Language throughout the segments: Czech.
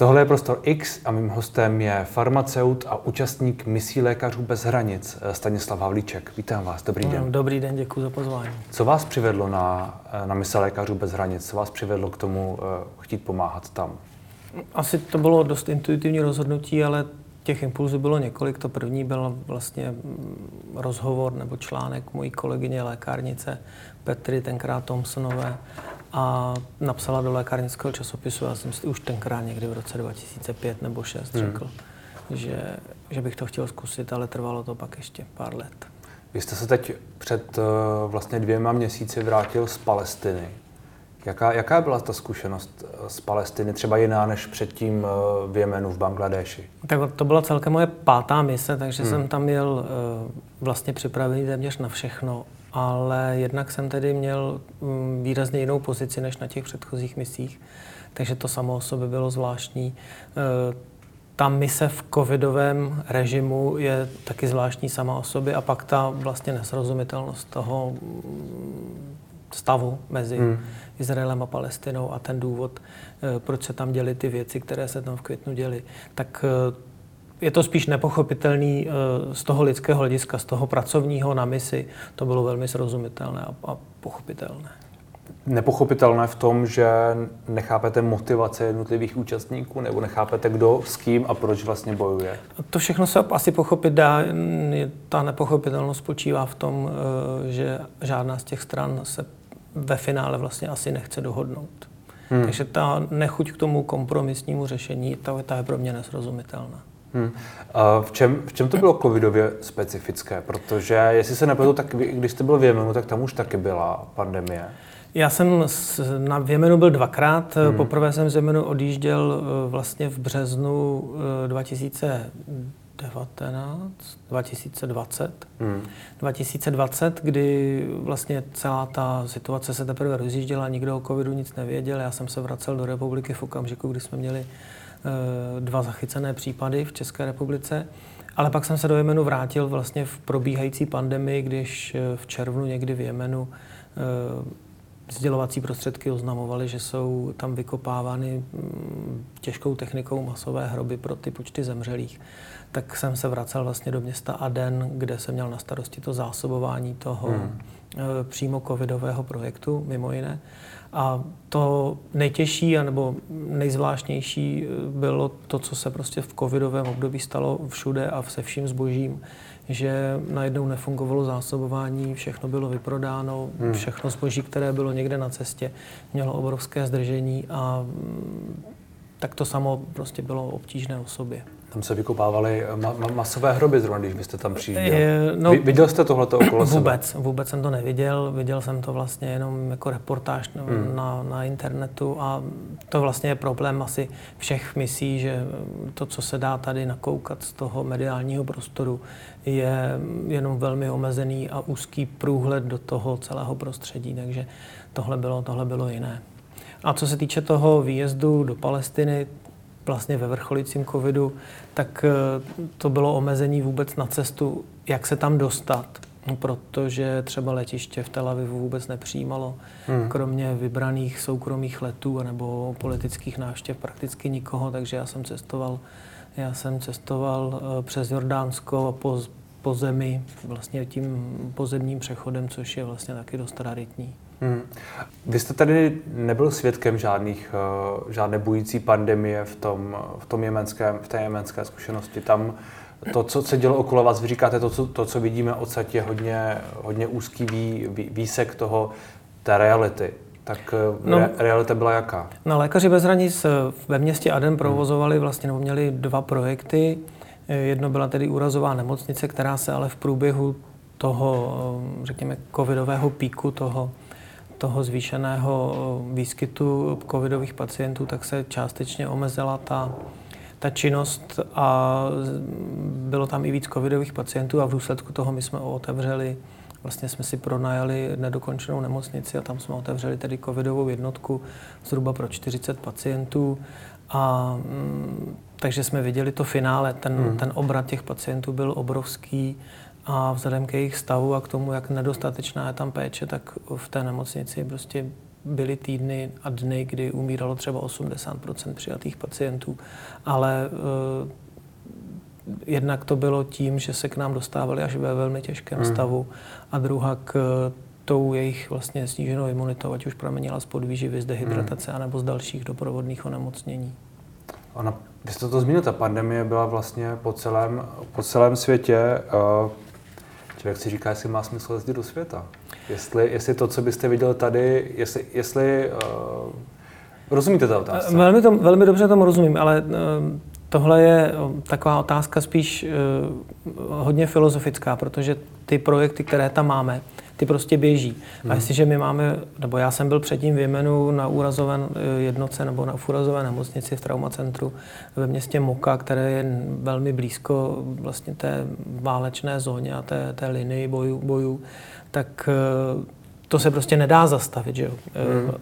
Tohle je Prostor X a mým hostem je farmaceut a účastník misí lékařů bez hranic Stanislav Havlíček. Vítám vás, dobrý den. Dobrý den, děkuji za pozvání. Co vás přivedlo na, na mise lékařů bez hranic? Co vás přivedlo k tomu uh, chtít pomáhat tam? Asi to bylo dost intuitivní rozhodnutí, ale těch impulzů bylo několik. To první byl vlastně mm, rozhovor nebo článek mojí kolegyně lékárnice Petry, tenkrát Thompsonové, a napsala do lékárnického časopisu, já jsem si už tenkrát někdy v roce 2005 nebo 6 hmm. řekl, že, že bych to chtěl zkusit, ale trvalo to pak ještě pár let. Vy jste se teď před uh, vlastně dvěma měsíci vrátil z Palestiny. Jaká, jaká byla ta zkušenost eh, z Palestiny, třeba jiná než předtím eh, v Jemenu, v Bangladeši? Tak to byla celkem moje pátá mise, takže hmm. jsem tam měl vlastně připravený téměř na všechno ale jednak jsem tedy měl mm, výrazně jinou pozici než na těch předchozích misích, takže to samo o sobě bylo zvláštní. E, ta mise v covidovém režimu je taky zvláštní sama o sobě a pak ta vlastně nesrozumitelnost toho mm, stavu mezi hmm. Izraelem a Palestinou a ten důvod, e, proč se tam děly ty věci, které se tam v květnu děly, tak e, je to spíš nepochopitelný eh, z toho lidského hlediska, z toho pracovního na misi. To bylo velmi srozumitelné a, pochopitelné. Nepochopitelné v tom, že nechápete motivace jednotlivých účastníků nebo nechápete, kdo s kým a proč vlastně bojuje? To všechno se asi pochopit dá. Ta nepochopitelnost spočívá v tom, eh, že žádná z těch stran se ve finále vlastně asi nechce dohodnout. Hmm. Takže ta nechuť k tomu kompromisnímu řešení, ta, ta je pro mě nesrozumitelná. Hmm. v, čem, v čem to bylo covidově specifické? Protože jestli se nepletu, tak vy, když jste byl v Jemenu, tak tam už taky byla pandemie. Já jsem na v Jemenu byl dvakrát. Hmm. Poprvé jsem z Jemenu odjížděl e, vlastně v březnu 2019, 2020. Hmm. 2020, kdy vlastně celá ta situace se teprve rozjížděla, nikdo o covidu nic nevěděl. Já jsem se vracel do republiky v okamžiku, kdy jsme měli Eh, dva zachycené případy v České republice. Ale pak jsem se do Jemenu vrátil vlastně v probíhající pandemii, když eh, v červnu někdy v Jemenu eh, sdělovací prostředky oznamovaly, že jsou tam vykopávány mm, těžkou technikou masové hroby pro ty počty zemřelých. Tak jsem se vracel vlastně do města Aden, kde jsem měl na starosti to zásobování toho hmm. přímo covidového projektu, mimo jiné. A to nejtěžší nebo nejzvláštnější eh, bylo to, co se prostě v covidovém období stalo všude a se vším zbožím, že najednou nefungovalo zásobování, všechno bylo vyprodáno, hmm. všechno zboží, které bylo někde na cestě, mělo obrovské zdržení a mm, tak to samo prostě bylo obtížné o sobě. Tam se vykopávaly ma- ma- masové hroby zrovna, když byste tam přijížděl. No, viděl jste tohleto okolo Vůbec, sebe? vůbec jsem to neviděl. Viděl jsem to vlastně jenom jako reportáž hmm. na, na internetu a to vlastně je problém asi všech misí, že to, co se dá tady nakoukat z toho mediálního prostoru, je jenom velmi omezený a úzký průhled do toho celého prostředí, takže tohle bylo, tohle bylo jiné. A co se týče toho výjezdu do Palestiny, vlastně ve vrcholicím covidu, tak eh, to bylo omezení vůbec na cestu, jak se tam dostat, protože třeba letiště v Tel Avivu vůbec nepřijímalo, hmm. kromě vybraných soukromých letů nebo politických návštěv prakticky nikoho, takže já jsem cestoval, já jsem cestoval eh, přes Jordánsko a po, po zemi, vlastně tím pozemním přechodem, což je vlastně taky dost raritní. Hmm. Vy jste tady nebyl svědkem žádných, uh, žádné bující pandemie v, tom, v, tom jemenském, v té jemenské zkušenosti. Tam to, co se dělo okolo vás, vy říkáte, to, co, to, co vidíme odsad, je hodně, hodně úzký vý, vý, výsek toho, té reality. Tak eh, no, re, realita byla jaká? No, Lékaři bez hranic eh, ve městě Aden provozovali vlastně, nebo měli dva projekty. Jedno byla tedy úrazová nemocnice, která se ale v průběhu toho, řekněme, covidového píku, toho toho zvýšeného výskytu covidových pacientů, tak se částečně omezila ta, ta činnost a bylo tam i víc covidových pacientů a v důsledku toho my jsme otevřeli, vlastně jsme si pronajali nedokončenou nemocnici a tam jsme otevřeli tedy covidovou jednotku zhruba pro 40 pacientů. A mm, takže jsme viděli to finále, ten, hmm. ten obrat těch pacientů byl obrovský a vzhledem k jejich stavu a k tomu, jak nedostatečná je tam péče, tak v té nemocnici prostě byly týdny a dny, kdy umíralo třeba 80 přijatých pacientů, ale jednak to bylo tím, že se k nám dostávali až ve velmi těžkém hmm. stavu a druhá k tou jejich vlastně sníženou imunitou, ať už pramenila z podvýživy, z dehydratace, hmm. anebo z dalších doprovodných onemocnění. Ona, vy jste to zmínil, ta pandemie byla vlastně po celém, po celém světě. Eh, člověk si říká, jestli má smysl jezdit do světa. Jestli, jestli to, co byste viděl tady, jestli, jestli uh, rozumíte ta otázka? Velmi, to, velmi dobře tomu rozumím, ale uh, tohle je taková otázka spíš uh, hodně filozofická, protože ty projekty, které tam máme, ty prostě běží. Hmm. A jestliže my máme, nebo já jsem byl předtím v Jemenu na úrazové eh, jednoce nebo na úrazové nemocnici v traumacentru ve městě Moka, které je velmi blízko vlastně té válečné zóně a té, té linii bojů, bojů, tak eh, to se prostě nedá zastavit, že jo. Hmm.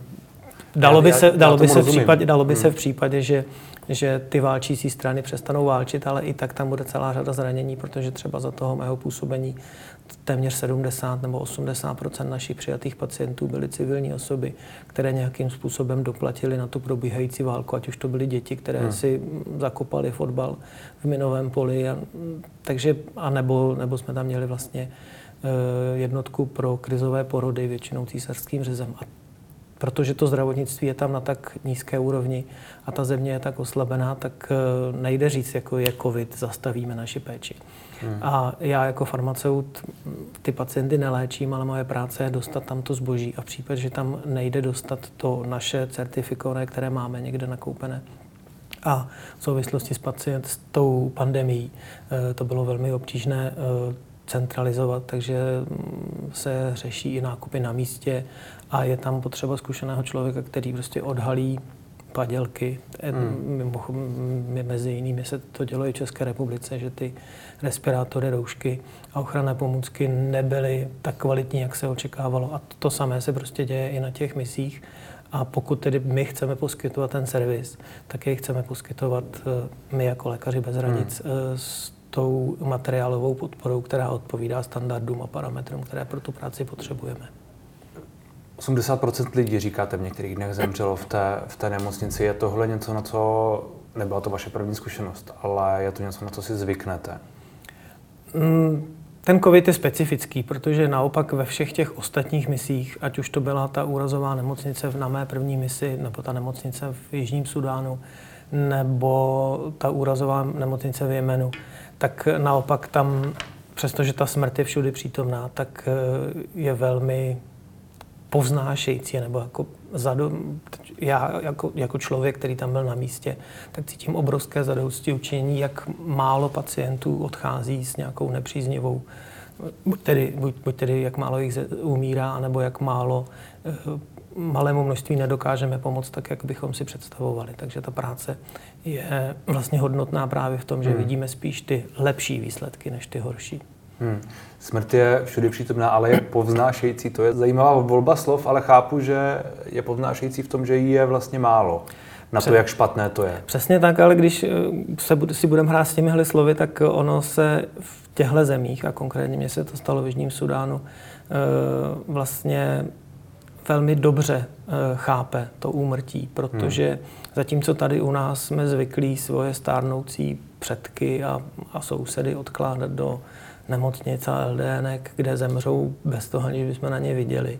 Dalo by se, dalo by se, v případě, dalo by hmm. se v případě, že že ty válčící strany přestanou válčit, ale i tak tam bude celá řada zranění, protože třeba za toho mého působení téměř 70 nebo 80% našich přijatých pacientů byly civilní osoby, které nějakým způsobem doplatili na tu probíhající válku, ať už to byly děti, které hmm. si zakopali fotbal v minovém poli, a, takže, a nebo, nebo jsme tam měli vlastně eh, jednotku pro krizové porody, většinou císařským řezem. A protože to zdravotnictví je tam na tak nízké úrovni a ta země je tak oslabená, tak eh, nejde říct, jako je covid, zastavíme naši péči. Hmm. A já jako farmaceut ty pacienty neléčím, ale moje práce je dostat tam to zboží a v případě, že tam nejde dostat to naše certifikované, které máme někde nakoupené, a v souvislosti s pacient, s tou pandemí, eh, to bylo velmi obtížné eh, centralizovat, takže mm, se řeší i nákupy na místě a je tam potřeba zkušeného člověka, který prostě odhalí padělky. Hmm. Mezi jinými se to dělo i v České republice, že ty respirátory, roušky a ochranné pomůcky nebyly tak kvalitní, jak se očekávalo. A to samé se prostě děje i na těch misích. A pokud tedy my chceme poskytovat ten servis, tak jej chceme poskytovat eh, my jako lékaři bez hranic hmm. Eh, s tou materiálovou podporou, která odpovídá standardům a parametrům, které pro tu práci potřebujeme. 80% lidí, říkáte, v některých dnech zemřelo v té, v té nemocnici. Je tohle něco, na co, nebyla to vaše první zkušenost, ale je to něco, na co si zvyknete? Mm, ten COVID je specifický, protože naopak ve všech těch ostatních misích, ať už to byla ta úrazová nemocnice na mé první misi, nebo ta nemocnice v Jižním Sudánu, nebo ta úrazová nemocnice v Jemenu, tak naopak tam, přestože ta smrt je všude přítomná, tak eh, je velmi povznášející, nebo jako zado, já jako, jako člověk, který tam byl na místě, tak cítím obrovské zadosti učení, jak málo pacientů odchází s nějakou nepříznivou, buď tedy, buď, buď tedy jak málo jich umírá, nebo jak málo eh, malému množství nedokážeme pomoct tak, jak bychom si představovali. Takže ta práce je vlastně hodnotná právě v tom, že hmm. vidíme spíš ty lepší výsledky než ty horší. Hmm. Smrt je všude přítomná, ale je povznášející. To je zajímavá volba slov, ale chápu, že je povznášející v tom, že jí je vlastně málo na to, jak špatné to je. Přesně tak, ale když eh, se, si budeme hrát s těmihle slovy, tak ono se v těchto zemích, a konkrétně mě se to stalo v Jižním Sudánu, eh, vlastně velmi dobře eh, chápe to úmrtí, protože hmm. zatímco tady u nás jsme zvyklí svoje stárnoucí předky a, a sousedy odkládat do nemocnic a LDNek, kde zemřou bez toho, aniž bychom na ně viděli,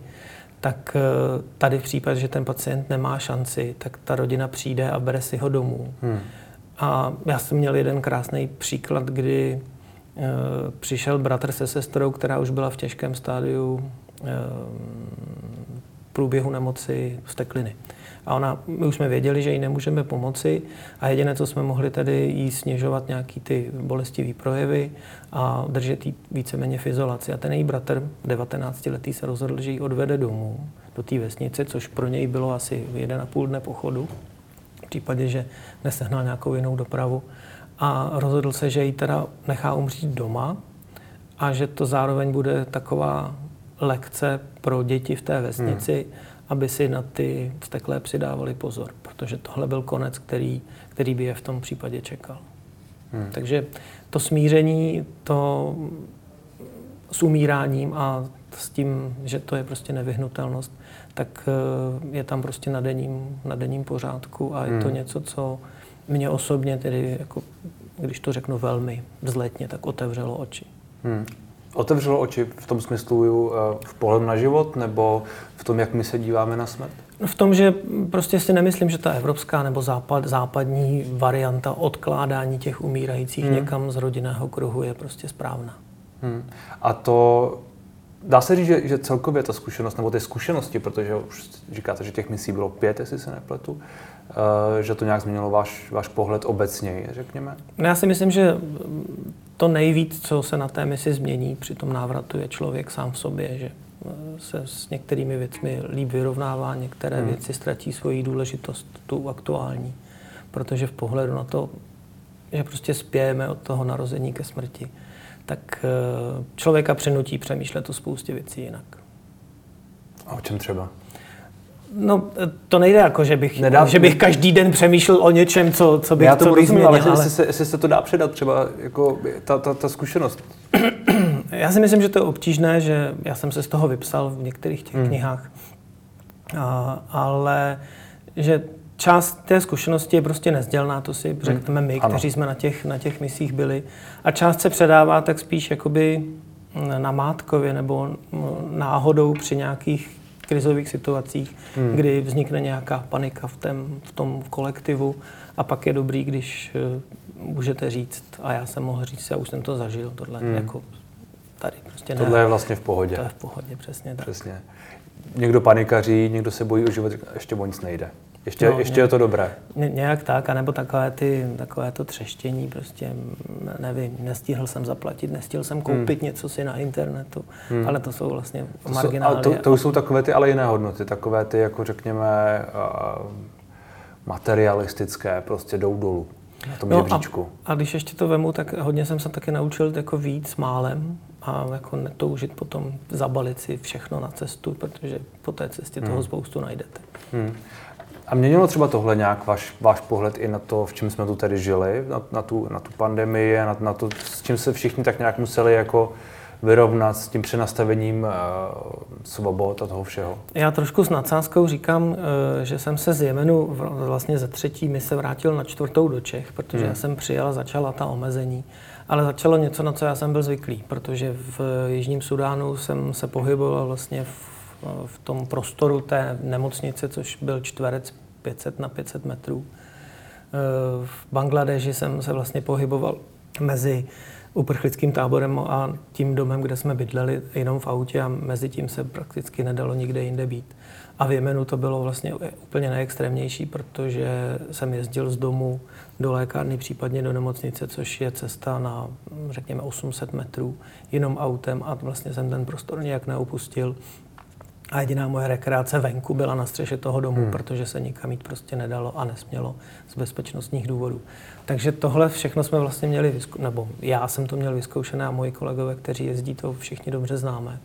tak eh, tady v případě, že ten pacient nemá šanci, tak ta rodina přijde a bere si ho domů. Hmm. A já jsem měl jeden krásný příklad, kdy e, přišel bratr se sestrou, která už byla v těžkém stádiu e, průběhu nemoci stekliny. A ona, my už jsme věděli, že jí nemůžeme pomoci a jediné, co jsme mohli tedy jí snižovat nějaký ty bolestivé projevy a držet jí víceméně v izolaci. A ten její bratr, 19 letý, se rozhodl, že ji odvede domů do té vesnice, což pro něj bylo asi jeden a půl dne pochodu, v případě, že nesehnal nějakou jinou dopravu. A rozhodl se, že ji teda nechá umřít doma a že to zároveň bude taková lekce pro děti v té vesnici, hmm aby si na ty vzteklé přidávali pozor, protože tohle byl konec, který, který by je v tom případě čekal. Hmm. Takže to smíření, to s umíráním a s tím, že to je prostě nevyhnutelnost, tak eh, je tam prostě na denním, na denním pořádku a je to hmm. něco, co mě osobně tedy, jako, když to řeknu velmi vzletně, tak otevřelo oči. Hmm. Otevřelo oči v tom smyslu eh, v pohledu na život nebo v tom, jak my se díváme na smrt? No v tom, že prostě si nemyslím, že ta evropská nebo západ, západní varianta odkládání těch umírajících hmm. někam z rodinného kruhu je prostě správná. Hmm. A to dá se říct, že, že celkově ta zkušenost, nebo ty zkušenosti, protože už říkáte, že těch misí bylo pět, jestli se nepletu, uh, že to nějak změnilo váš, váš pohled obecně, řekněme? No já si myslím, že to nejvíc, co se na té misi změní při tom návratu, je člověk sám v sobě, že eh, se s některými věcmi líp vyrovnává, některé hmm. věci ztratí svoji důležitost, tu aktuální. Protože v pohledu na to, že prostě spějeme od toho narození ke smrti, tak eh, člověka přenutí přemýšlet o spoustě věcí jinak. A o čem třeba? No, to nejde jako, že bych, Nedá, že bych každý den přemýšlel o něčem, co, co bych Já to rozumím, ale, ale... Jestli, se, jestli se to dá předat třeba, jako ta, ta, ta zkušenost. Já si myslím, že to je obtížné, že já jsem se z toho vypsal v některých těch hmm. knihách, a, ale že část té zkušenosti je prostě nezdělná, to si hmm. řekneme my, ano. kteří jsme na těch, na těch misích byli. A část se předává tak spíš jakoby na mátkově nebo náhodou při nějakých krizových situacích, hmm. kdy vznikne nějaká panika v, tém, v tom kolektivu a pak je dobrý, když uh, můžete říct, a já jsem mohl říct, já už jsem to zažil, tohle hmm. jako tady prostě Tohle ne, je vlastně v pohodě. To je v pohodě, přesně tak. Přesně. Někdo panikaří, někdo se bojí o život, ještě o nic nejde. Ještě, no, ještě nějak, je to dobré. Ně, nějak tak, anebo takové, ty, takové to třeštění, prostě nevím, nestihl jsem zaplatit, nestihl jsem koupit hmm. něco si na internetu, hmm. ale to jsou vlastně to marginály. Jsou, to, to jsou takové ty ale jiné hodnoty, takové ty, jako řekněme, uh, materialistické, prostě jdou dolů na tom no žebříčku. A, a když ještě to vemu, tak hodně jsem se taky naučil jako víc málem a jako netoužit potom zabalit si všechno na cestu, protože po té cestě hmm. toho spoustu najdete. Hmm. A měnilo třeba tohle nějak váš, váš pohled i na to, v čem jsme tu tady žili, na, na, tu, na tu pandemii, na, na to, s čím se všichni tak nějak museli jako vyrovnat s tím přenastavením uh, svobod a toho všeho? Já trošku s nadsázkou říkám, uh, že jsem se z Jemenu vlastně ze třetí mise vrátil na čtvrtou do Čech, protože hmm. já jsem přijel a začala ta omezení. Ale začalo něco, na co já jsem byl zvyklý, protože v Jižním Sudánu jsem se pohyboval vlastně v v tom prostoru té nemocnice, což byl čtverec 500 na 500 metrů. Eh, v Bangladeži jsem se vlastně pohyboval mezi uprchlickým táborem a tím domem, kde jsme bydleli jenom v autě a mezi tím se prakticky nedalo nikde jinde být. A v Jemenu to bylo vlastně úplně nejextrémnější, protože jsem jezdil z domu do lékárny, případně do nemocnice, což je cesta na, řekněme, 800 metrů, jenom autem a vlastně jsem ten prostor nějak neopustil. A jediná moje rekreace venku byla na střeše toho domu, hmm. protože se nikam jít prostě nedalo a nesmělo z bezpečnostních důvodů. Takže tohle všechno jsme vlastně měli, vyzkou- nebo já jsem to měl vyzkoušené a moji kolegové, kteří jezdí, to všichni dobře známe.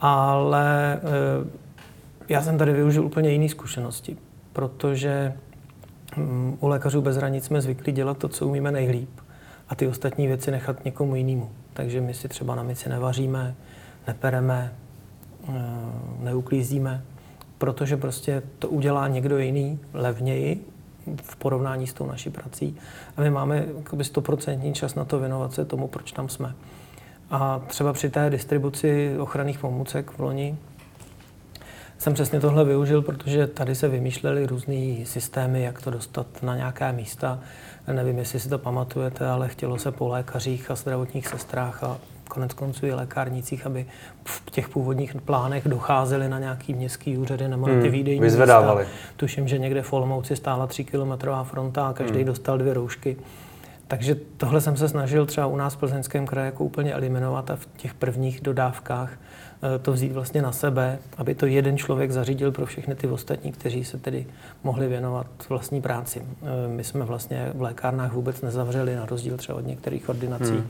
Ale e, já jsem tady využil úplně jiné zkušenosti, protože mm, u lékařů bez hranic jsme zvyklí dělat to, co umíme nejlíp a ty ostatní věci nechat někomu jinému. Takže my si třeba na mici nevaříme, nepereme, neuklízíme, protože prostě to udělá někdo jiný levněji v porovnání s tou naší prací a my máme stoprocentní čas na to věnovat se tomu, proč tam jsme. A třeba při té distribuci ochranných pomůcek v loni jsem přesně tohle využil, protože tady se vymýšlely různé systémy, jak to dostat na nějaké místa. Nevím, jestli si to pamatujete, ale chtělo se po lékařích a zdravotních sestrách a konec konců i lékárnicích, aby v těch původních plánech docházeli na nějaký městský úřady nebo na ty hmm, výdejní Vyzvedávali. Místa. Tuším, že někde v Olomouci stála 3 kilometrová fronta a každý hmm. dostal dvě roušky. Takže tohle jsem se snažil třeba u nás v Plzeňském kraji jako úplně eliminovat a v těch prvních dodávkách eh, to vzít vlastně na sebe, aby to jeden člověk zařídil pro všechny ty ostatní, kteří se tedy mohli věnovat vlastní práci. Eh, my jsme vlastně v lékárnách vůbec nezavřeli, na rozdíl třeba od některých ordinací, hmm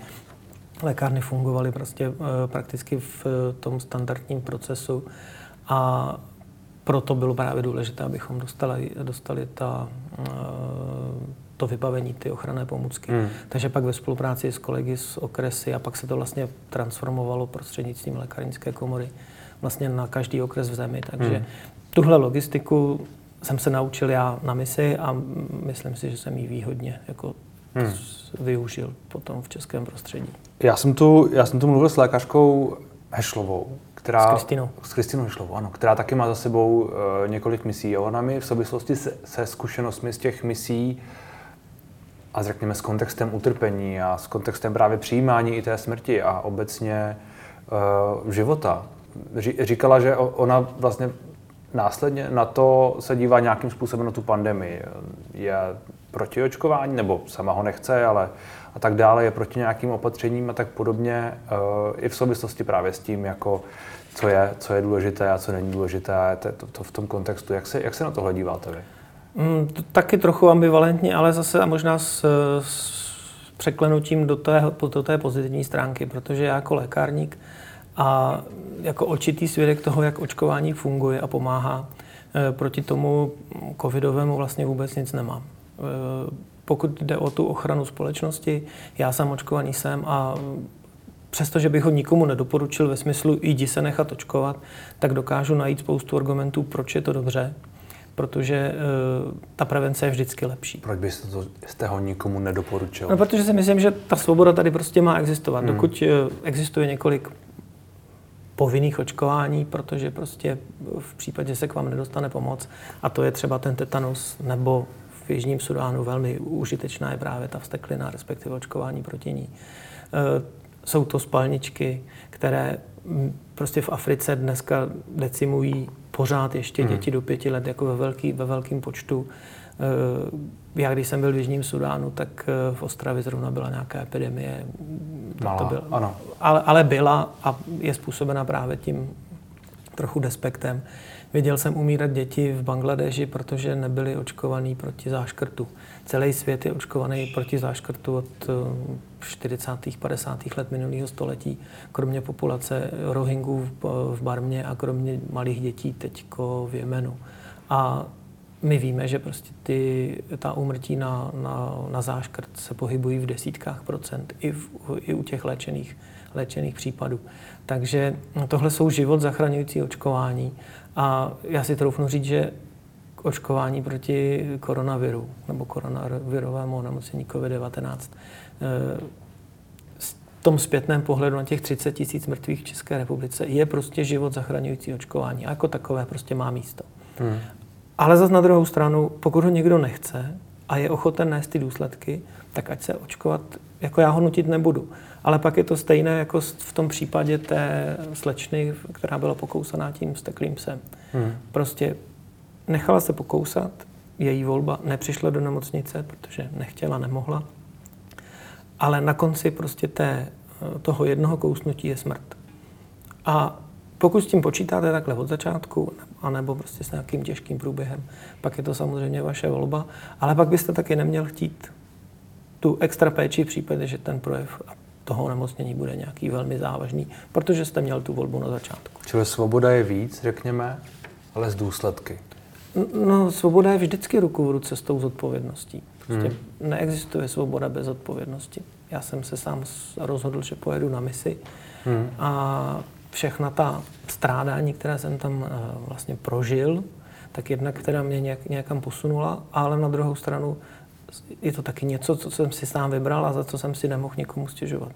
lékárny fungovaly prostě eh, prakticky v eh, tom standardním procesu a proto bylo právě důležité, abychom dostali, dostali ta, eh, to vybavení, ty ochranné pomůcky. Hmm. Takže pak ve spolupráci s kolegy z okresy a pak se to vlastně transformovalo prostřednictvím lékárnické komory vlastně na každý okres v zemi. Takže hmm. tuhle logistiku jsem se naučil já na misi a myslím si, že jsem ji výhodně jako hmm. využil potom v českém prostředí. Já jsem tu, já jsem tu mluvil s lékařkou Hešlovou, která, s Kristinou. S Kristinou Hešlovou, ano, která taky má za sebou uh, několik misí. A ona mi v souvislosti se, se zkušenostmi z těch misí a řekněme s kontextem utrpení a s kontextem právě přijímání i té smrti a obecně uh, života. Říkala, že ona vlastně následně na to se dívá nějakým způsobem na tu pandemii. Je proti očkování, nebo sama ho nechce, ale a tak dále, je proti nějakým opatřením a tak podobně, uh, i v souvislosti právě s tím, jako co je, co je důležité a co není důležité to, to, to v tom kontextu. Jak se, jak se na tohle díváte vy? Mm, to taky trochu ambivalentně, ale zase a možná s, s překlenutím do té, do té pozitivní stránky, protože já jako lékárník a jako očitý svědek toho, jak očkování funguje a pomáhá, eh, proti tomu covidovému vlastně vůbec nic nemám. Eh, pokud jde o tu ochranu společnosti, já sám očkovaný jsem a přestože bych ho nikomu nedoporučil ve smyslu jdi se nechat očkovat, tak dokážu najít spoustu argumentů, proč je to dobře, protože uh, ta prevence je vždycky lepší. Proč byste to, jste ho nikomu nedoporučil? No, protože si myslím, že ta svoboda tady prostě má existovat. Hmm. Dokud uh, existuje několik povinných očkování, protože prostě v případě se k vám nedostane pomoc, a to je třeba ten tetanus nebo v Jižním Sudánu velmi užitečná je právě ta vsteklina, respektive očkování proti ní. E, jsou to spalničky, které prostě v Africe dneska decimují pořád ještě hmm. děti do pěti let jako ve, velký, ve velkém počtu. E, já když jsem byl v Jižním Sudánu, tak e, v Ostravě zrovna byla nějaká epidemie. Malá, to byla, ano. Ale, ale byla a je způsobena právě tím trochu despektem. Viděl jsem umírat děti v Bangladeži, protože nebyli očkovaní proti záškrtu. Celý svět je očkovaný proti záškrtu od 40. Eh, 50. let minulého století, kromě populace Rohingů v Barmě a kromě malých dětí teďko v Jemenu. A my víme, že prostě ty, ta úmrtí na, na, na záškrt se pohybují v desítkách procent i, v, i u těch léčených, léčených případů. Takže tohle jsou život zachraňující očkování a já si troufnu říct, že očkování proti koronaviru nebo koronavirovému onemocnění COVID-19 eh, v tom zpětném pohledu na těch 30 tisíc mrtvých v České republice je prostě život zachraňující očkování. A jako takové prostě má místo. Hmm. Ale zase na druhou stranu, pokud ho někdo nechce a je ochoten nést ty důsledky, tak ať se očkovat, jako já ho nutit nebudu. Ale pak je to stejné jako v tom případě té slečny, která byla pokousaná tím steklým psem. Hmm. Prostě nechala se pokousat, její volba nepřišla do nemocnice, protože nechtěla, nemohla. Ale na konci prostě té, toho jednoho kousnutí je smrt. A pokud s tím počítáte takhle od začátku, anebo prostě s nějakým těžkým průběhem, pak je to samozřejmě vaše volba, ale pak byste taky neměl chtít tu extra péči v případě, že ten projev toho onemocnění bude nějaký velmi závažný, protože jste měl tu volbu na začátku. Čili svoboda je víc, řekněme, ale z důsledky. No, svoboda je vždycky ruku v ruce s tou zodpovědností. Prostě hmm. neexistuje svoboda bez odpovědnosti. Já jsem se sám rozhodl, že pojedu na misi hmm. a všechna ta strádání, která jsem tam eh, vlastně prožil, tak jednak, která mě nějak, nějakam posunula, ale na druhou stranu je to taky něco, co jsem si sám vybral a za co jsem si nemohl nikomu stěžovat.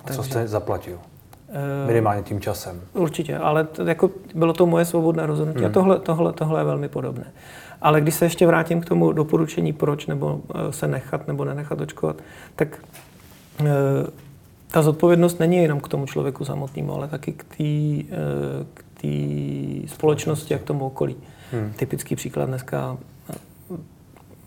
A Takže, co jste zaplatil? Uh, Minimálně tím časem. Určitě, ale to, jako bylo to moje svobodné rozhodnutí hmm. a tohle, tohle, tohle je velmi podobné. Ale když se ještě vrátím k tomu doporučení, proč nebo eh, se nechat nebo nenechat očkovat, tak uh, ta zodpovědnost není jenom k tomu člověku samotnému, ale taky k té k společnosti a k tomu okolí. Hmm. Typický příklad dneska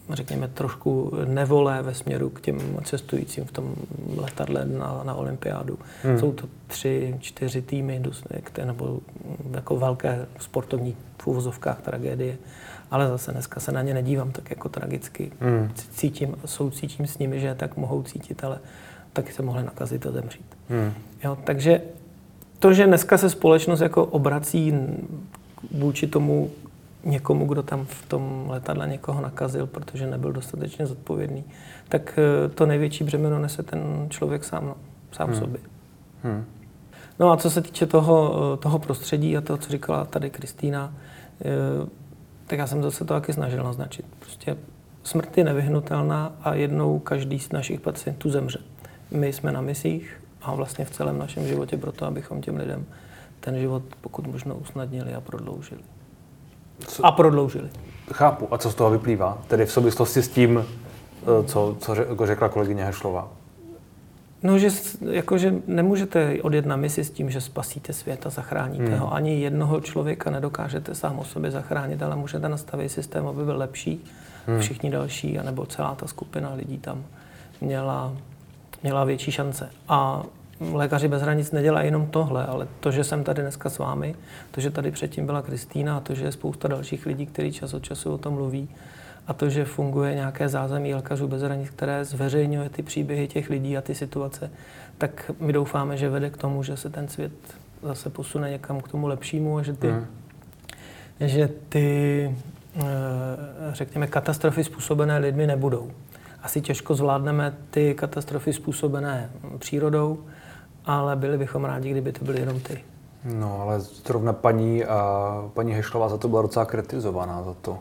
řekněme, trošku nevole ve směru k těm cestujícím v tom letadle na, na olympiádu. Hmm. Jsou to tři, čtyři týmy, nebo jako velké sportovní v úvozovkách tragédie, ale zase dneska se na ně nedívám tak jako tragicky. Hmm. Cítím, soucítím s nimi, že tak mohou cítit, ale taky se mohli nakazit a zemřít. Hmm. Jo, takže to, že dneska se společnost jako obrací vůči tomu někomu, kdo tam v tom letadle někoho nakazil, protože nebyl dostatečně zodpovědný, tak eh, to největší břemeno nese ten člověk sám, sám hmm. sobě. Hmm. No a co se týče toho, eh, toho prostředí a toho, co říkala tady Kristýna, eh, tak já jsem zase to taky snažil naznačit. Prostě smrt je nevyhnutelná a jednou každý z našich pacientů zemře. My jsme na misích a vlastně v celém našem životě proto, abychom těm lidem ten život pokud možno usnadnili a prodloužili. Co? A prodloužili. Chápu. A co z toho vyplývá? Tedy v souvislosti s tím, eh, co, co jako řekla kolegyně Hešlová. No, že, jako, že nemůžete odjet na misi s tím, že spasíte svět a zachráníte hmm. ho. Ani jednoho člověka nedokážete sám o sobě zachránit, ale můžete nastavit systém, aby byl lepší. Hmm. Všichni další, anebo celá ta skupina lidí tam měla, měla větší šance. A Lékaři bez hranic nedělají jenom tohle, ale to, že jsem tady dneska s vámi, to, že tady předtím byla Kristýna a to, že je spousta dalších lidí, kteří čas od času o tom mluví, a to, že funguje nějaké zázemí lékařů bez hranic, které zveřejňuje ty příběhy těch lidí a ty situace, tak my doufáme, že vede k tomu, že se ten svět zase posune někam k tomu lepšímu a že ty, mm. že ty eh, řekněme, katastrofy způsobené lidmi nebudou. Asi těžko zvládneme ty katastrofy způsobené přírodou, ale byli bychom rádi, kdyby to byly jenom ty. No, ale zrovna paní, a paní Hešlová za to byla docela kritizovaná, za to,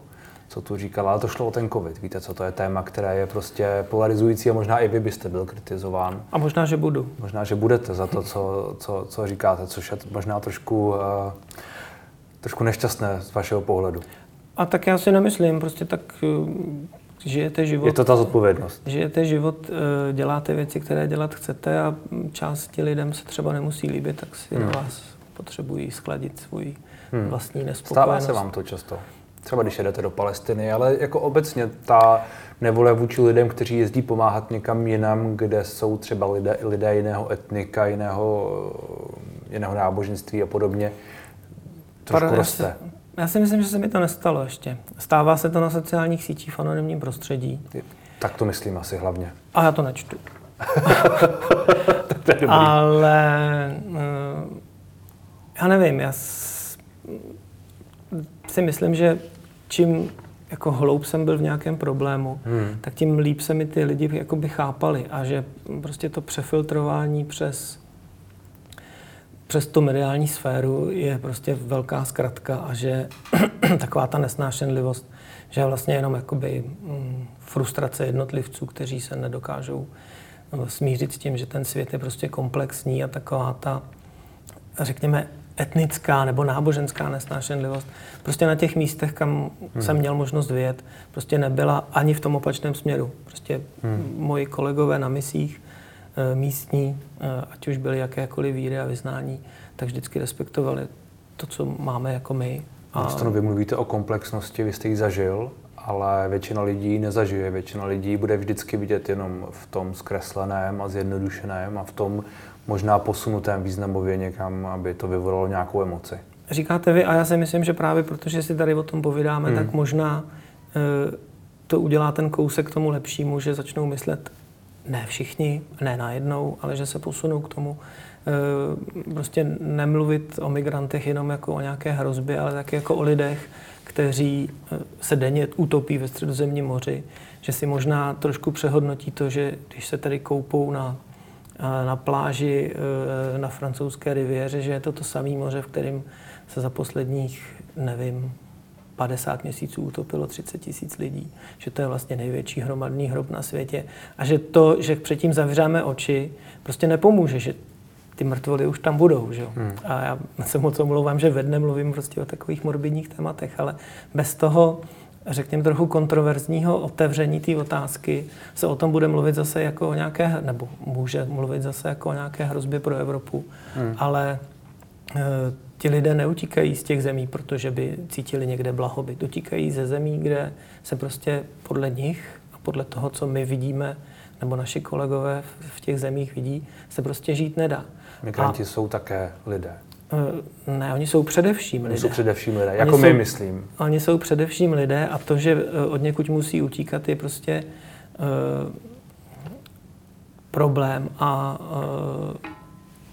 co tu říkala. Ale to šlo o ten covid. Víte, co to je téma, které je prostě polarizující a možná i vy byste byl kritizován. A možná, že budu. Možná, že budete za to, co, co, co říkáte, což je možná trošku, uh, trošku nešťastné z vašeho pohledu. A tak já si nemyslím, prostě tak žijete život. Je to ta zodpovědnost. Žijete život, eh, děláte věci, které dělat chcete a části lidem se třeba nemusí líbit, tak si hmm. na vás potřebují skladit svůj hmm. vlastní nespokojenost. Stává se vám to často? Třeba když jedete do Palestiny, ale jako obecně ta nevole vůči lidem, kteří jezdí pomáhat někam jinam, kde jsou třeba lidé, lidé jiného etnika, jiného, jiného náboženství a podobně, trošku Pardon, roste. Já si myslím, že se mi to nestalo ještě. Stává se to na sociálních sítích v anonimním prostředí. Tak to myslím asi hlavně. A já to nečtu. to Ale uh, já nevím, já si myslím, že čím jako hloub jsem byl v nějakém problému, hmm. tak tím líp se mi ty lidi jakoby chápali a že prostě to přefiltrování přes přes tu mediální sféru je prostě velká zkratka a že taková ta nesnášenlivost, že je vlastně jenom jakoby mm, frustrace jednotlivců, kteří se nedokážou no, smířit s tím, že ten svět je prostě komplexní a taková ta, řekněme, etnická nebo náboženská nesnášenlivost. Prostě na těch místech, kam hmm. jsem měl možnost vyjet, prostě nebyla ani v tom opačném směru. Prostě hmm. moji kolegové na misích místní, eh, ať už byly jakékoliv víry a vyznání, tak vždycky respektovali to, co máme jako my. A... Stanu, vy mluvíte o komplexnosti, vy jste ji zažil, ale většina lidí nezažije. Většina lidí bude vždycky vidět jenom v tom zkresleném a zjednodušeném a v tom možná posunutém významově někam, aby to vyvolalo nějakou emoci. Říkáte vy a já si myslím, že právě protože si tady o tom povídáme, hmm. tak možná e, to udělá ten kousek k tomu lepšímu, že začnou myslet ne všichni, ne najednou, ale že se posunou k tomu, eh, prostě nemluvit o migrantech jenom jako o nějaké hrozbě, ale taky jako o lidech, kteří eh, se denně utopí ve středozemním moři, že si možná trošku přehodnotí to, že když se tady koupou na, eh, na pláži na francouzské riviéře, že je to to samé moře, v kterém se za posledních, nevím, 50 měsíců utopilo 30 tisíc lidí, že to je vlastně největší hromadný hrob na světě a že to, že předtím zavřeme oči, prostě nepomůže, že ty mrtvoly už tam budou. Že? Hmm. A já se moc omlouvám, že ve dne mluvím prostě o takových morbidních tématech, ale bez toho, řekněme, trochu kontroverzního otevření té otázky se o tom bude mluvit zase jako o nějaké, nebo může mluvit zase jako o nějaké hrozbě pro Evropu, hmm. ale e, ti lidé neutíkají z těch zemí, protože by cítili někde blahobyt. Utíkají ze zemí, kde se prostě podle nich a podle toho, co my vidíme, nebo naši kolegové v těch zemích vidí, se prostě žít nedá. Migranti a, jsou také lidé. Eh, ne, oni jsou především lidé. Oni jsou především lidé, jako oni my jsou, myslím. Oni jsou především lidé a to, že eh, od někud musí utíkat, je prostě uh, problém a uh,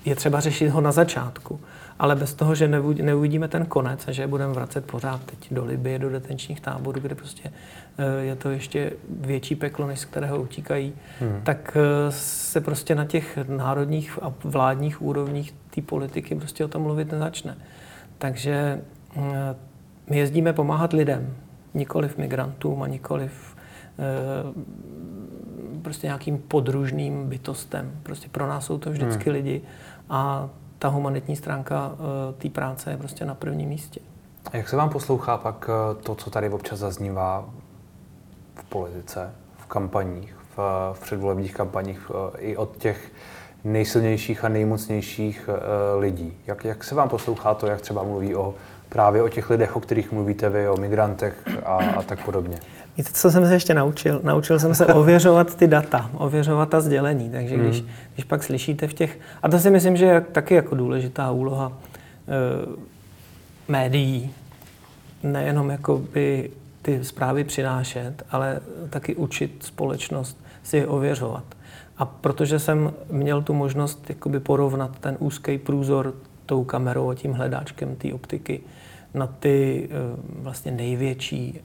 je třeba řešit ho na začátku. Ale bez toho, že neuvidíme ten konec a že budeme vracet pořád teď do Libie, do detenčních táborů, kde prostě eh, je to ještě větší peklo, než z kterého utíkají, hmm. tak eh, se prostě na těch národních a vládních úrovních té politiky prostě o tom mluvit nezačne. Takže eh, my jezdíme pomáhat lidem, nikoliv migrantům a nikoliv prostě nějakým podružným bytostem. Prostě pro nás jsou to vždycky hmm. lidi a ta humanitní stránka eh, té práce je prostě na prvním místě. A jak se vám poslouchá pak eh, to, co tady občas zaznívá v politice, v kampaních, v, v předvolebních kampaních, eh, i od těch nejsilnějších a nejmocnějších lidí? Jak, jak se vám poslouchá to, jak třeba mluví o právě o těch lidech, o kterých mluvíte vy, o migrantech a, a tak podobně? Víte, co jsem se ještě naučil? Naučil jsem se ověřovat ty data, ověřovat ta sdělení. Takže když, hmm. když pak slyšíte v těch... A to si myslím, že je taky jako důležitá úloha e, médií. Nejenom jako by ty zprávy přinášet, ale taky učit společnost si je ověřovat. A protože jsem měl tu možnost jakoby porovnat ten úzký průzor tou kamerou a tím hledáčkem té optiky na ty e, vlastně největší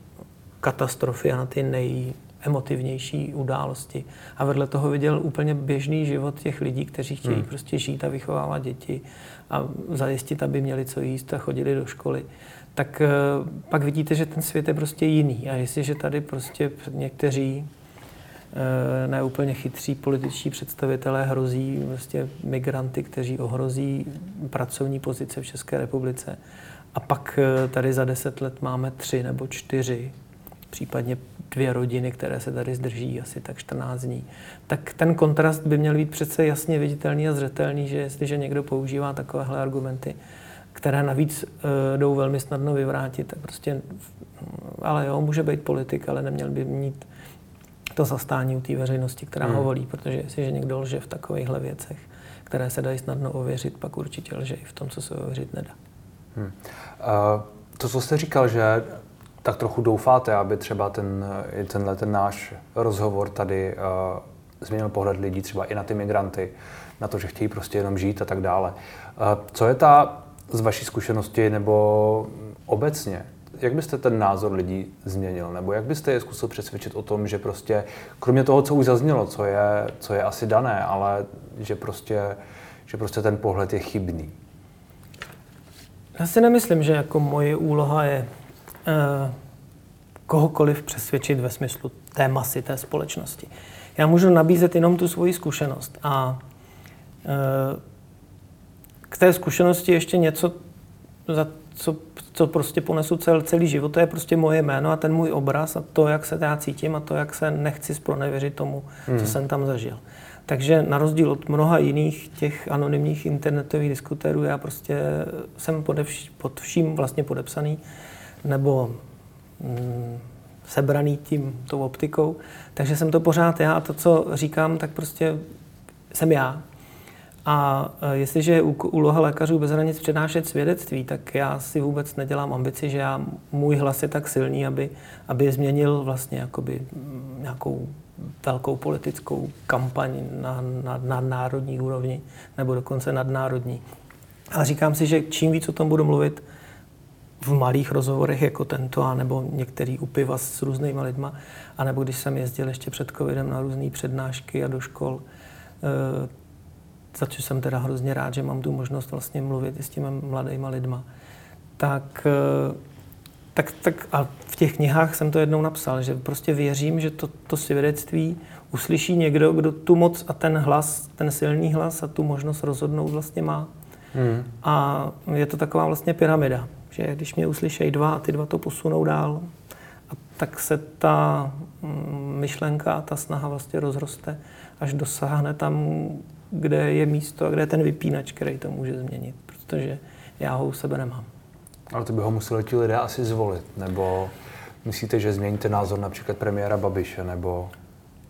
katastrofy a na ty nejemotivnější události. A vedle toho viděl úplně běžný život těch lidí, kteří chtějí hmm. prostě žít a vychovávat děti a zajistit, aby měli co jíst a chodili do školy. Tak eh, pak vidíte, že ten svět je prostě jiný. A jestliže tady prostě někteří eh, neúplně chytří političtí představitelé hrozí prostě migranty, kteří ohrozí pracovní pozice v České republice. A pak eh, tady za deset let máme tři nebo čtyři případně dvě rodiny, které se tady zdrží asi tak 14 dní, tak ten kontrast by měl být přece jasně viditelný a zřetelný, že jestliže někdo používá takovéhle argumenty, které navíc e, jdou velmi snadno vyvrátit, tak prostě, ale jo, může být politik, ale neměl by mít to zastání u té veřejnosti, která hmm. ho volí, protože jestliže někdo lže v takovýchhle věcech, které se dají snadno ověřit, pak určitě lže i v tom, co se ověřit nedá. Hmm. Uh, to, co jste říkal, že tak trochu doufáte, aby třeba ten, tenhle ten náš rozhovor tady uh, změnil pohled lidí třeba i na ty migranty, na to, že chtějí prostě jenom žít a tak dále. Uh, co je ta z vaší zkušenosti nebo obecně, jak byste ten názor lidí změnil? Nebo jak byste je zkusil přesvědčit o tom, že prostě, kromě toho, co už zaznělo, co je, co je asi dané, ale že prostě, že prostě ten pohled je chybný? Já si nemyslím, že jako moje úloha je kohokoliv přesvědčit ve smyslu té masy, té společnosti. Já můžu nabízet jenom tu svoji zkušenost a eh, k té zkušenosti ještě něco, za co, co prostě ponesu cel, celý život, to je prostě moje jméno a ten můj obraz a to, jak se já cítím a to, jak se nechci spronevěřit tomu, hmm. co jsem tam zažil. Takže na rozdíl od mnoha jiných těch anonymních internetových diskutérů, já prostě jsem pod vším vlastně podepsaný nebo mm, sebraný tím, tou optikou. Takže jsem to pořád já a to, co říkám, tak prostě jsem já. A e, jestliže je úloha lékařů bez hranic přednášet svědectví, tak já si vůbec nedělám ambici, že já, můj hlas je tak silný, aby, aby změnil vlastně jakoby mm, nějakou velkou politickou kampaň na, na, na národní úrovni nebo dokonce nadnárodní. Ale říkám si, že čím víc o tom budu mluvit, v malých rozhovorech jako tento, anebo některý u piva s různýma lidma, anebo když jsem jezdil ještě před covidem na různé přednášky a do škol, e, za co jsem teda hrozně rád, že mám tu možnost vlastně mluvit i s těmi mladýma lidma, tak, e, tak, tak a v těch knihách jsem to jednou napsal, že prostě věřím, že to, to svědectví uslyší někdo, kdo tu moc a ten hlas, ten silný hlas a tu možnost rozhodnout vlastně má. Hmm. A je to taková vlastně pyramida že když mě uslyšejí dva a ty dva to posunou dál, a tak se ta mm, myšlenka a ta snaha vlastně rozroste, až dosáhne tam, kde je místo a kde je ten vypínač, který to může změnit, protože já ho u sebe nemám. Ale to by ho museli ti lidé asi zvolit, nebo myslíte, že změníte názor například premiéra Babiše, nebo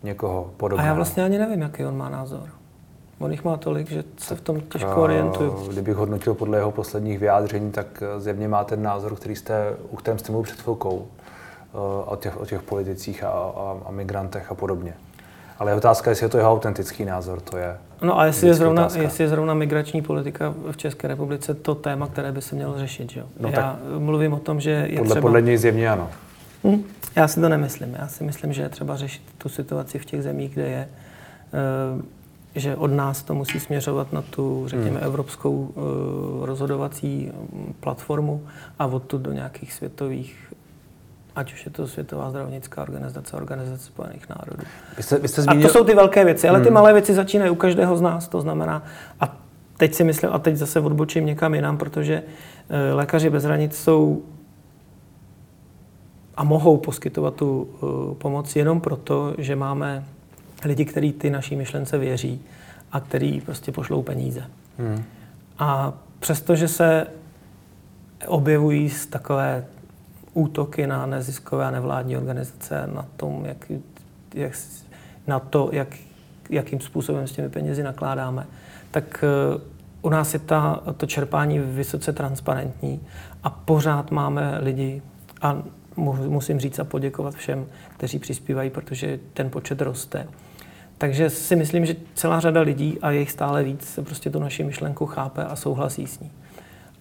někoho podobného? A já vlastně ani nevím, jaký on má názor. On jich má tolik, že se v tom těžko orientuju. Kdybych hodnotil podle jeho posledních vyjádření, tak zjevně má ten názor, který jste, u kterém jste mluvil před chvilkou, eh, o těch, o těch politicích a, a, a migrantech a podobně. Ale je otázka, jestli je to jeho autentický názor, to je. No a jestli je, zrovna, jestli je zrovna migrační politika v České republice to téma, které by se mělo řešit, že jo? No Já mluvím o tom, že je podle, třeba... Podle něj zjevně ano. Hm? Já si to nemyslím. Já si myslím, že je třeba řešit tu situaci v těch zemích, kde je, eh, že od nás to musí směřovat na tu, řekněme, hmm. evropskou eh, rozhodovací hm, platformu a odtud do nějakých světových ať už je to Světová zdravotnická organizace, Organizace spojených národů. Vy jste, vy jste zmínil... A to jsou ty velké věci, ale ty hmm. malé věci začínají u každého z nás, to znamená, a teď si myslím, a teď zase odbočím někam jinam, protože e, lékaři bez hranic jsou a mohou poskytovat tu uh, pomoc jenom proto, že máme lidi, kteří ty naší myšlence věří a který prostě pošlou peníze. Hmm. A přestože se objevují z takové útoky na neziskové a nevládní organizace, na, tom, jak, jak, na to, jak, jakým způsobem s těmi penězi nakládáme, tak uh, u nás je ta, to čerpání vysoce transparentní a pořád máme lidi, a musím říct a poděkovat všem, kteří přispívají, protože ten počet roste. Takže si myslím, že celá řada lidí, a je jich stále víc, se prostě tu naši myšlenku chápe a souhlasí s ní.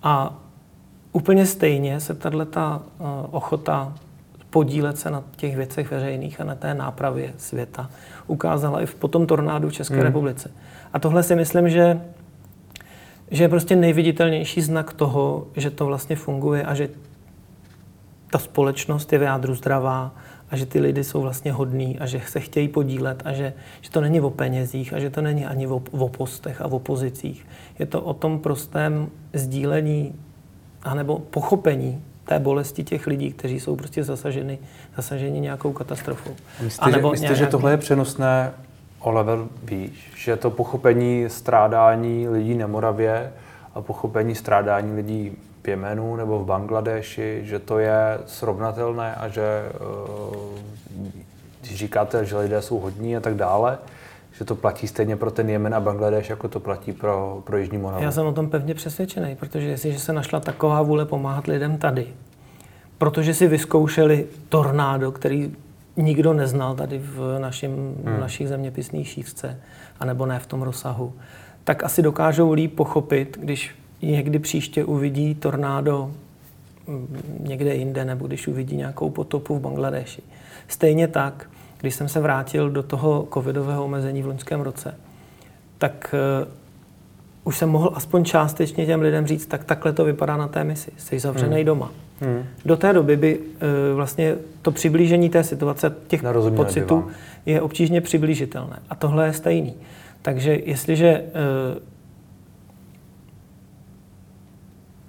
A úplně stejně se tato eh, ochota podílet se na těch věcech veřejných a na té nápravě světa ukázala i v potom tornádu v České hmm. republice. A tohle si myslím, že, že je prostě nejviditelnější znak toho, že to vlastně funguje a že ta společnost je v jádru zdravá a že ty lidi jsou vlastně hodní a že se chtějí podílet a že, že to není o penězích a že to není ani o, o postech a o pozicích. Je to o tom prostém sdílení anebo pochopení té bolesti těch lidí, kteří jsou prostě zasaženi, zasaženi nějakou katastrofou. Myslíte, že, myslíte nějaký... že tohle je přenosné o level výš? Že to pochopení strádání lidí na Moravě a pochopení strádání lidí Jemenu nebo v Bangladeši, že to je srovnatelné a že eh, když říkáte, že lidé jsou hodní a tak dále, že to platí stejně pro ten Jemen a Bangladeš, jako to platí pro, pro Jižní Moravu. Já jsem o tom pevně přesvědčený, protože jestliže se našla taková vůle pomáhat lidem tady, protože si vyzkoušeli tornádo, který nikdo neznal tady v, našim, hmm. v našich zeměpisných šířce, anebo ne v tom rozsahu, tak asi dokážou líp pochopit, když někdy příště uvidí tornádo mm, někde jinde, nebo když uvidí nějakou potopu v Bangladeši. Stejně tak, když jsem se vrátil do toho covidového omezení v loňském roce, tak uh, už jsem mohl aspoň částečně těm lidem říct, tak takhle to vypadá na té misi. Jsi zavřený hmm. doma. Hmm. Do té doby by uh, vlastně to přiblížení té situace, těch pocitů, je obtížně přiblížitelné. A tohle je stejný. Takže jestliže uh,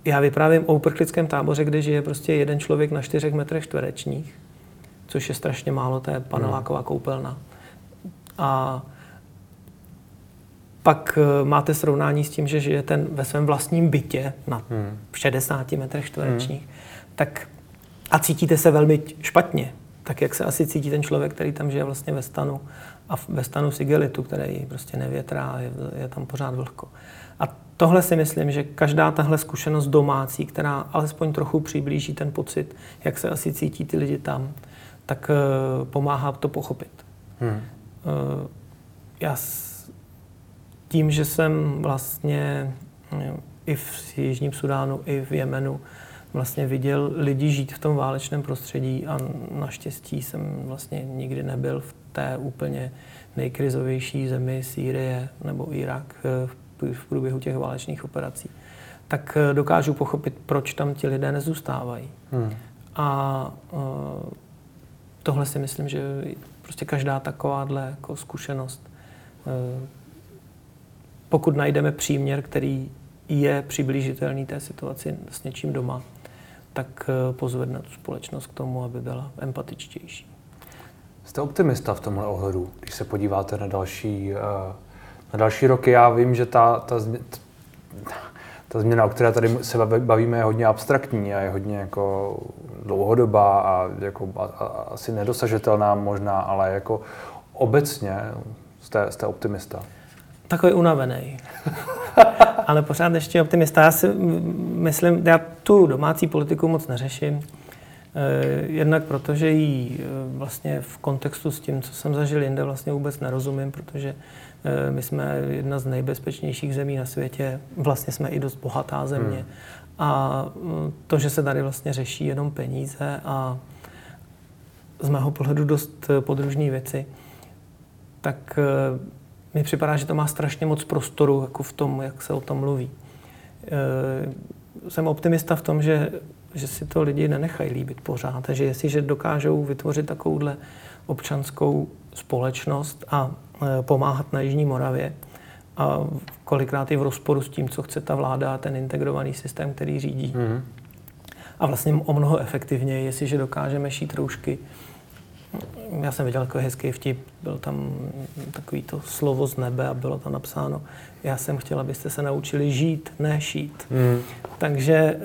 já vyprávím o uprchlickém táboře, kde žije prostě jeden člověk na čtyřech metrech čtverečních, což je strašně málo, to je paneláková koupelna. A pak eh, máte srovnání s tím, že žijete ve svém vlastním bytě na 60 hmm. metrech čtverečních, hmm. tak a cítíte se velmi špatně, tak jak se asi cítí ten člověk, který tam žije vlastně ve stanu a ve stanu sigelitu, který prostě nevětrá, je, je tam pořád vlhko. A tohle si myslím, že každá tahle zkušenost domácí, která alespoň trochu přiblíží ten pocit, jak se asi cítí ty lidi tam, tak eh, pomáhá to pochopit. Hmm. Eh, já s tím, že jsem vlastně eh, i v Jižním Sudánu, i v Jemenu vlastně viděl lidi žít v tom válečném prostředí a naštěstí jsem vlastně nikdy nebyl v té úplně nejkrizovější zemi Sýrie nebo Irak v průběhu těch válečných operací, tak dokážu pochopit, proč tam ti lidé nezůstávají. Hmm. A tohle si myslím, že prostě každá takováhle jako zkušenost, eh, pokud najdeme příměr, který je přiblížitelný té situaci s něčím doma, tak eh, pozvedne tu společnost k tomu, aby byla empatičtější. Jste optimista v tomhle ohledu, když se podíváte na další, eh, na další roky. Já vím, že ta, ta, ta změna, o které tady se bavíme, je hodně abstraktní a je hodně jako dlouhodobá a jako a, a, asi nedosažitelná možná, ale jako obecně jste, jste optimista. Takový unavený. ale pořád ještě optimista. Já si myslím, já tu domácí politiku moc neřeším. Jednak protože jí vlastně v kontextu s tím, co jsem zažil jinde, vlastně vůbec nerozumím, protože my jsme jedna z nejbezpečnějších zemí na světě, vlastně jsme i dost bohatá země. Hmm. A to, že se tady vlastně řeší jenom peníze a z mého pohledu dost podružní věci, tak mi připadá, že to má strašně moc prostoru jako v tom, jak se o tom mluví. Jsem optimista v tom, že že si to lidi nenechají líbit pořád. Takže jestliže dokážou vytvořit takovouhle občanskou společnost a pomáhat na Jižní Moravě, a kolikrát i v rozporu s tím, co chce ta vláda a ten integrovaný systém, který řídí. Mm. A vlastně o mnoho efektivněji, jestliže dokážeme šít roušky já jsem viděl jako hezký vtip, byl tam takový to slovo z nebe a bylo tam napsáno, já jsem chtěl, abyste se naučili žít, ne šít. Mm. Takže eh,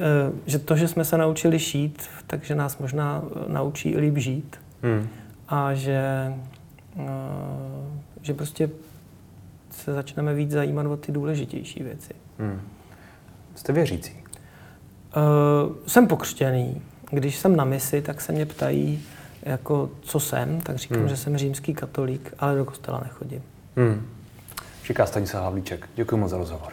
že to, že jsme se naučili šít, takže nás možná naučí líp žít. Mm. A že, eh, že prostě se začneme víc zajímat o ty důležitější věci. Mm. Jste věřící? Uh, jsem pokřtěný. Když jsem na misi, tak se mě ptají, jako co jsem, tak říkám, hmm. že jsem římský katolík, ale do kostela nechodím. Hmm. Říká Stanislav Havlíček. Děkuji moc za rozhovor.